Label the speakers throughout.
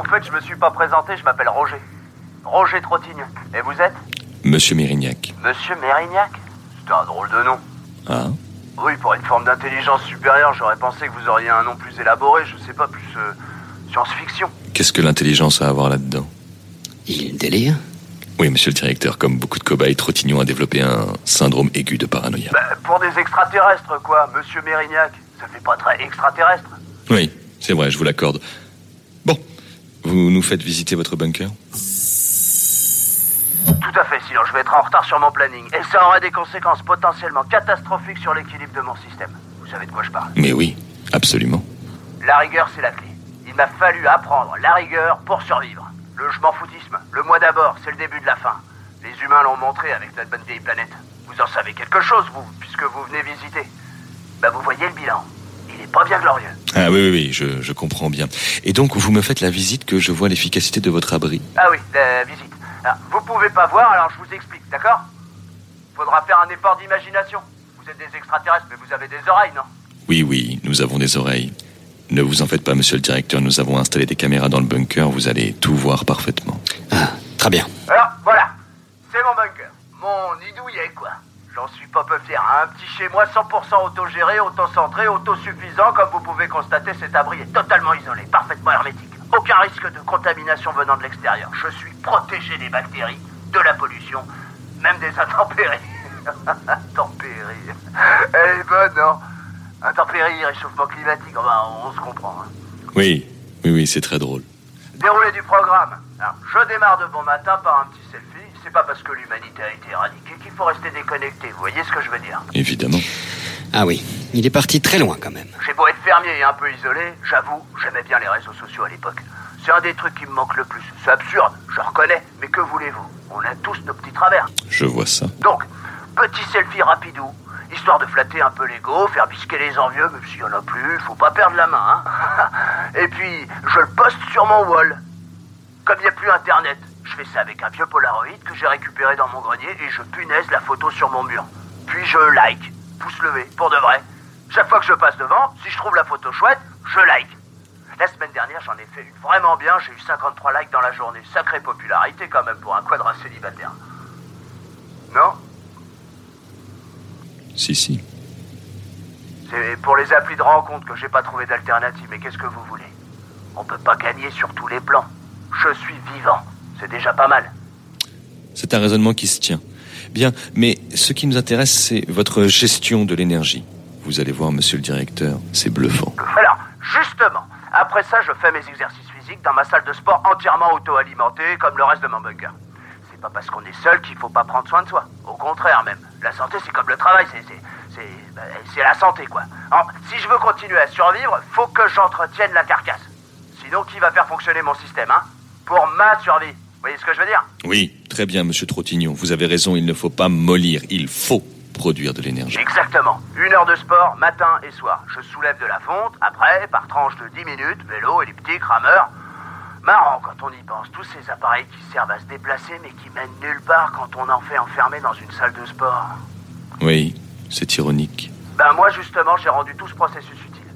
Speaker 1: au fait, je me suis pas présenté, je m'appelle Roger. Roger Trottignon. Et vous êtes?
Speaker 2: Monsieur Mérignac.
Speaker 1: Monsieur Mérignac? C'est un drôle de nom.
Speaker 2: Ah
Speaker 1: Oui, pour une forme d'intelligence supérieure, j'aurais pensé que vous auriez un nom plus élaboré, je sais pas, plus euh, science-fiction.
Speaker 2: Qu'est-ce que l'intelligence a à voir là-dedans?
Speaker 3: Il délire
Speaker 2: Oui, monsieur le directeur, comme beaucoup de cobayes, Trottignon a développé un syndrome aigu de paranoïa.
Speaker 1: Bah, pour des extraterrestres, quoi, Monsieur Mérignac. Ça fait pas très extraterrestre.
Speaker 2: Oui, c'est vrai, je vous l'accorde. Vous nous faites visiter votre bunker
Speaker 1: Tout à fait, sinon je vais être en retard sur mon planning. Et ça aurait des conséquences potentiellement catastrophiques sur l'équilibre de mon système. Vous savez de quoi je parle
Speaker 2: Mais oui, absolument.
Speaker 1: La rigueur, c'est la clé. Il m'a fallu apprendre la rigueur pour survivre. Le je m'en foutisme, le moi d'abord, c'est le début de la fin. Les humains l'ont montré avec notre bonne vieille planète. Vous en savez quelque chose, vous, puisque vous venez visiter. Bah, vous voyez le bilan. Il est pas bien glorieux.
Speaker 2: Ah oui, oui, oui, je, je comprends bien. Et donc, vous me faites la visite que je vois l'efficacité de votre abri.
Speaker 1: Ah oui, la visite. Alors, vous pouvez pas voir, alors je vous explique, d'accord? Faudra faire un effort d'imagination. Vous êtes des extraterrestres, mais vous avez des oreilles, non?
Speaker 2: Oui, oui, nous avons des oreilles. Ne vous en faites pas, monsieur le directeur, nous avons installé des caméras dans le bunker, vous allez tout voir parfaitement.
Speaker 3: Ah, très bien.
Speaker 1: Alors, voilà. C'est mon bunker. Mon nid douillet, quoi. J'en suis pas peu fier. hein. Un petit chez moi 100% autogéré, autocentré, autosuffisant. Comme vous pouvez constater, cet abri est totalement isolé, parfaitement hermétique. Aucun risque de contamination venant de l'extérieur. Je suis protégé des bactéries, de la pollution, même des intempéries. intempéries. Elle est bonne, non Intempéries, réchauffement climatique, enfin, on se comprend. hein.
Speaker 2: Oui, oui, oui, c'est très drôle.
Speaker 1: Déroulé du programme. Alors, je démarre de bon matin par un petit selfie. C'est pas parce que l'humanité a été éradiquée qu'il faut rester déconnecté. Vous voyez ce que je veux dire
Speaker 2: Évidemment.
Speaker 3: Ah oui, il est parti très loin quand même.
Speaker 1: J'ai beau être fermier et un peu isolé, j'avoue, j'aimais bien les réseaux sociaux à l'époque. C'est un des trucs qui me manque le plus. C'est absurde, je reconnais, mais que voulez-vous? On a tous nos petits travers.
Speaker 2: Je vois ça.
Speaker 1: Donc, petit selfie rapidou, histoire de flatter un peu l'ego, faire bisquer les envieux, même s'il y en a plus, faut pas perdre la main, hein. Et puis, je le poste sur mon wall. Comme il n'y a plus internet, je fais ça avec un vieux Polaroid que j'ai récupéré dans mon grenier et je punaise la photo sur mon mur. Puis je like, pouce levé, pour de vrai. Chaque fois que je passe devant, si je trouve la photo chouette, je like. La semaine dernière, j'en ai fait une vraiment bien, j'ai eu 53 likes dans la journée. Sacrée popularité quand même pour un quadra célibataire. Non?
Speaker 2: Si, si.
Speaker 1: C'est pour les applis de rencontre que j'ai pas trouvé d'alternative, mais qu'est-ce que vous voulez? On peut pas gagner sur tous les plans. Je suis vivant, c'est déjà pas mal.
Speaker 2: C'est un raisonnement qui se tient. Bien, mais ce qui nous intéresse, c'est votre gestion de l'énergie. Vous allez voir, monsieur le directeur, c'est bluffant.
Speaker 1: Alors, justement, après ça, je fais mes exercices physiques dans ma salle de sport entièrement auto-alimentée, comme le reste de mon bunker. C'est pas parce qu'on est seul qu'il faut pas prendre soin de soi. Au contraire, même. La santé, c'est comme le travail, c'est, c'est, c'est, ben, la santé, quoi. Alors, si je veux continuer à survivre, faut que j'entretienne la carcasse. Sinon, qui va faire fonctionner mon système, hein? Pour ma survie. Vous voyez ce que je veux dire?
Speaker 2: Oui, très bien, monsieur Trottignon. Vous avez raison, il ne faut pas mollir, il faut produire de l'énergie.
Speaker 1: Exactement. Une heure de sport, matin et soir. Je soulève de la fonte, après, par tranche de 10 minutes, vélo, elliptique, rameur. Marrant quand on y pense, tous ces appareils qui servent à se déplacer mais qui mènent nulle part quand on en fait enfermer dans une salle de sport.
Speaker 2: Oui, c'est ironique.
Speaker 1: Ben moi justement, j'ai rendu tout ce processus utile.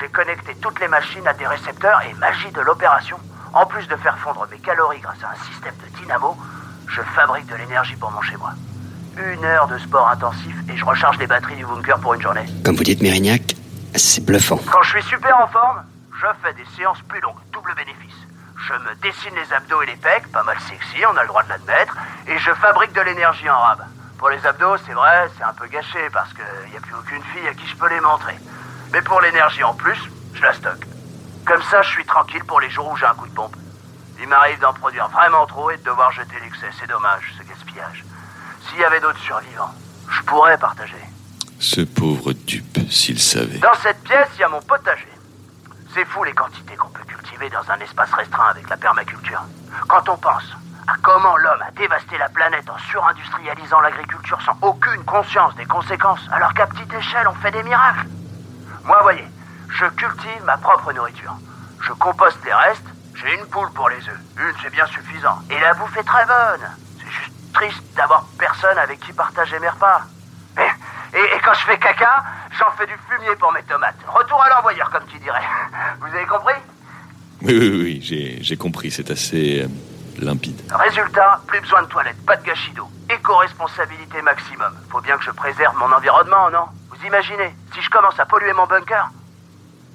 Speaker 1: J'ai connecté toutes les machines à des récepteurs et magie de l'opération. En plus de faire fondre mes calories grâce à un système de dynamo, je fabrique de l'énergie pour mon chez-moi. Une heure de sport intensif et je recharge les batteries du bunker pour une journée.
Speaker 3: Comme vous dites, Mérignac, c'est bluffant.
Speaker 1: Quand je suis super en forme, je fais des séances plus longues, 12 double bénéfice. Je me dessine les abdos et les pecs, pas mal sexy, on a le droit de l'admettre, et je fabrique de l'énergie en rab. Pour les abdos, c'est vrai, c'est un peu gâché parce qu'il n'y a plus aucune fille à qui je peux les montrer. Mais pour l'énergie en plus, je la stocke. Comme ça, je suis tranquille pour les jours où j'ai un coup de pompe. Il m'arrive d'en produire vraiment trop et de devoir jeter l'excès. C'est dommage, ce gaspillage. S'il y avait d'autres survivants, je pourrais partager.
Speaker 2: Ce pauvre dupe, s'il savait.
Speaker 1: Dans cette pièce, il y a mon potager. C'est fou les quantités qu'on peut cultiver dans un espace restreint avec la permaculture. Quand on pense à comment l'homme a dévasté la planète en surindustrialisant l'agriculture sans aucune conscience des conséquences, alors qu'à petite échelle on fait des miracles. Moi, voyez, je cultive ma propre nourriture. Je composte les restes, j'ai une poule pour les œufs. Une, c'est bien suffisant. Et la bouffe est très bonne. C'est juste triste d'avoir personne avec qui partager mes repas. Et, et- et quand je fais caca, j'en fais du fumier pour mes tomates. Retour à l'envoyeur, comme tu dirais. Vous avez compris?
Speaker 2: Oui, oui, oui, j'ai, j'ai compris, c'est assez euh, limpide.
Speaker 1: Résultat, plus besoin de toilettes, pas de gâchis d'eau. Éco-responsabilité maximum. Faut bien que je préserve mon environnement, non? Vous imaginez, si je commence à polluer mon bunker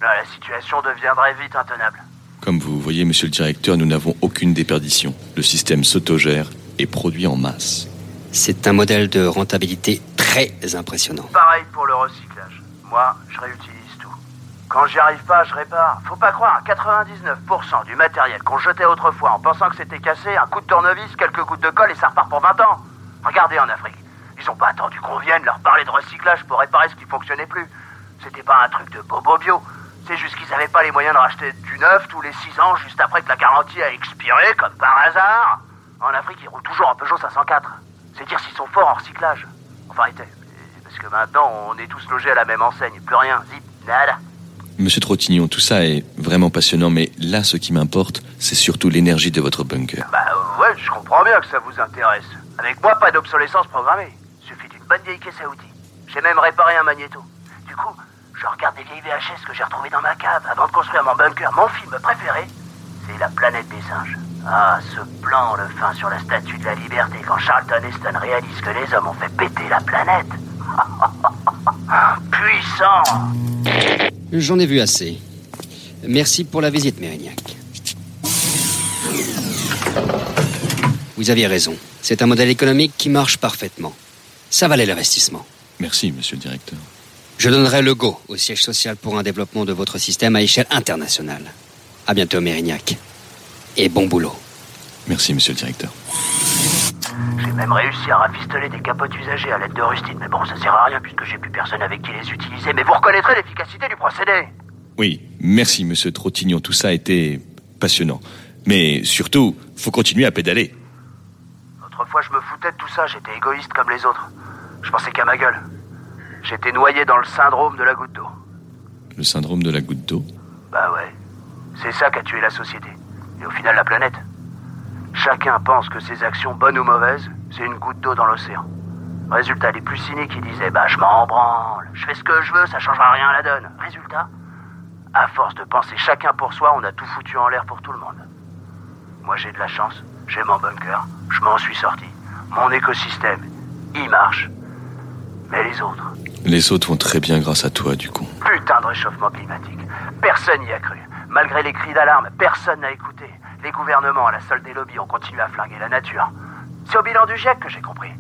Speaker 1: la situation deviendrait vite intenable.
Speaker 2: Comme vous voyez, monsieur le directeur, nous n'avons aucune déperdition. Le système s'autogère et produit en masse.
Speaker 3: C'est un modèle de rentabilité très impressionnant.
Speaker 1: Pareil pour le recyclage. Moi, je réutilise tout. Quand j'y arrive pas, je répare. Faut pas croire, 99% du matériel qu'on jetait autrefois en pensant que c'était cassé, un coup de tournevis, quelques gouttes de colle et ça repart pour 20 ans. Regardez en Afrique. Ils ont pas attendu qu'on vienne leur parler de recyclage pour réparer ce qui fonctionnait plus. C'était pas un truc de bobo bio. C'est juste qu'ils avaient pas les moyens de racheter du neuf tous les 6 ans juste après que la garantie a expiré, comme par hasard. En Afrique, ils roulent toujours un Peugeot 504. C'est dire s'ils sont forts en recyclage. Enfin, arrêtez. Parce que maintenant, on est tous logés à la même enseigne. Plus rien. Zip. Nada.
Speaker 2: Monsieur Trottignon, tout ça est vraiment passionnant, mais là, ce qui m'importe, c'est surtout l'énergie de votre bunker.
Speaker 1: Bah ouais, je comprends bien que ça vous intéresse. Avec moi, pas d'obsolescence programmée. Suffit d'une bonne vieille caisse à outils. J'ai même réparé un magnéto. Du coup, je regarde des vieilles VHS que j'ai retrouvées dans ma cave avant de construire mon bunker. Mon film préféré, c'est La planète des singes. Ah, ce plan, le fin sur la statue de la liberté, quand Charlton Heston réalise que les hommes ont fait péter la planète. Puissant
Speaker 3: J'en ai vu assez. Merci pour la visite, Mérignac. Vous aviez raison. C'est un modèle économique qui marche parfaitement. Ça valait l'investissement.
Speaker 2: Merci, monsieur le directeur.
Speaker 3: Je donnerai le go au siège social pour un développement de votre système à échelle internationale. À bientôt, Mérignac. Et bon boulot.
Speaker 2: Merci, monsieur le directeur.
Speaker 1: J'ai même réussi à rafistoler des capotes usagées à l'aide de rustine, mais bon, ça sert à rien puisque j'ai plus personne avec qui les utiliser. Mais vous reconnaîtrez l'efficacité du procédé.
Speaker 2: Oui, merci, monsieur Trottignon. Tout ça a été passionnant. Mais surtout, faut continuer à pédaler.
Speaker 1: Autrefois, je me foutais de tout ça, j'étais égoïste comme les autres. Je pensais qu'à ma gueule. J'étais noyé dans le syndrome de la goutte d'eau.
Speaker 2: Le syndrome de la goutte d'eau.
Speaker 1: Bah ouais, c'est ça qui a tué la société. Et au final, la planète. Chacun pense que ses actions, bonnes ou mauvaises, c'est une goutte d'eau dans l'océan. Résultat, les plus cyniques, ils disaient Bah, je m'en branle, je fais ce que je veux, ça changera rien à la donne. Résultat, à force de penser chacun pour soi, on a tout foutu en l'air pour tout le monde. Moi, j'ai de la chance, j'ai mon bunker, je m'en suis sorti. Mon écosystème, il marche. Mais les autres,
Speaker 2: Les autres vont très bien grâce à toi, du coup.
Speaker 1: Putain de réchauffement climatique. Personne n'y a cru. Malgré les cris d'alarme, personne n'a écouté. Les gouvernements, à la solde des lobbies, ont continué à flinguer la nature. C'est au bilan du GIEC que j'ai compris.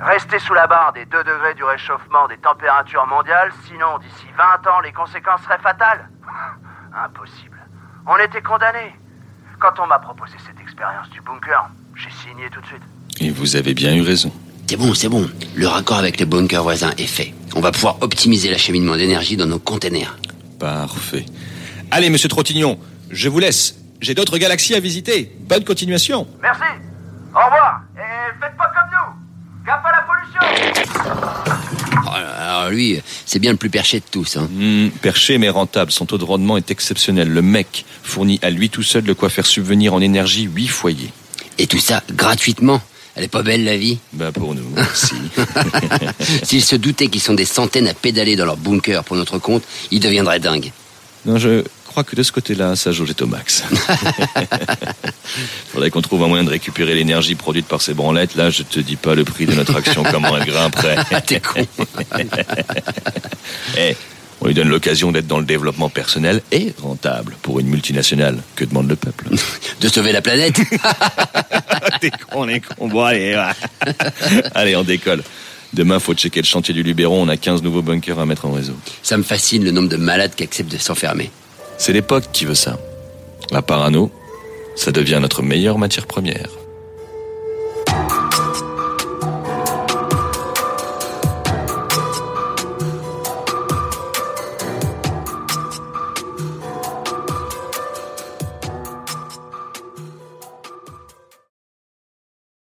Speaker 1: Rester sous la barre des 2 degrés du réchauffement des températures mondiales, sinon d'ici 20 ans, les conséquences seraient fatales. Impossible. On était condamnés. Quand on m'a proposé cette expérience du bunker, j'ai signé tout de suite.
Speaker 2: Et vous avez bien eu raison.
Speaker 4: C'est bon, c'est bon. Le raccord avec les bunkers voisins est fait. On va pouvoir optimiser l'acheminement d'énergie dans nos containers.
Speaker 2: Parfait. Allez, monsieur Trottignon, je vous laisse. J'ai d'autres galaxies à visiter. Bonne continuation.
Speaker 1: Merci. Au revoir. Et faites pas comme nous. Gaffe à la pollution.
Speaker 4: Oh, Alors lui, c'est bien le plus perché de tous. Hein.
Speaker 2: Hmm, perché mais rentable. Son taux de rendement est exceptionnel. Le mec fournit à lui tout seul de quoi faire subvenir en énergie huit foyers.
Speaker 4: Et tout ça gratuitement. Elle est pas belle la vie?
Speaker 2: Bah pour nous, merci.
Speaker 4: S'ils se doutaient qu'ils sont des centaines à pédaler dans leur bunker pour notre compte, ils deviendraient dingues.
Speaker 2: non, je crois que de ce côté-là, sa jauge au max. Faudrait qu'on trouve un moyen de récupérer l'énergie produite par ces branlettes. Là, je te dis pas le prix de notre action, comment elle grimperait.
Speaker 4: Ah, t'es con.
Speaker 2: Eh, lui donne l'occasion d'être dans le développement personnel et rentable pour une multinationale. Que demande le peuple?
Speaker 4: De sauver la planète
Speaker 2: T'es con, les cons. Bon, allez, allez, on décolle. Demain, faut checker le chantier du Luberon. On a 15 nouveaux bunkers à mettre en réseau.
Speaker 4: Ça me fascine le nombre de malades qui acceptent de s'enfermer.
Speaker 2: C'est l'époque qui veut ça. La parano, ça devient notre meilleure matière première.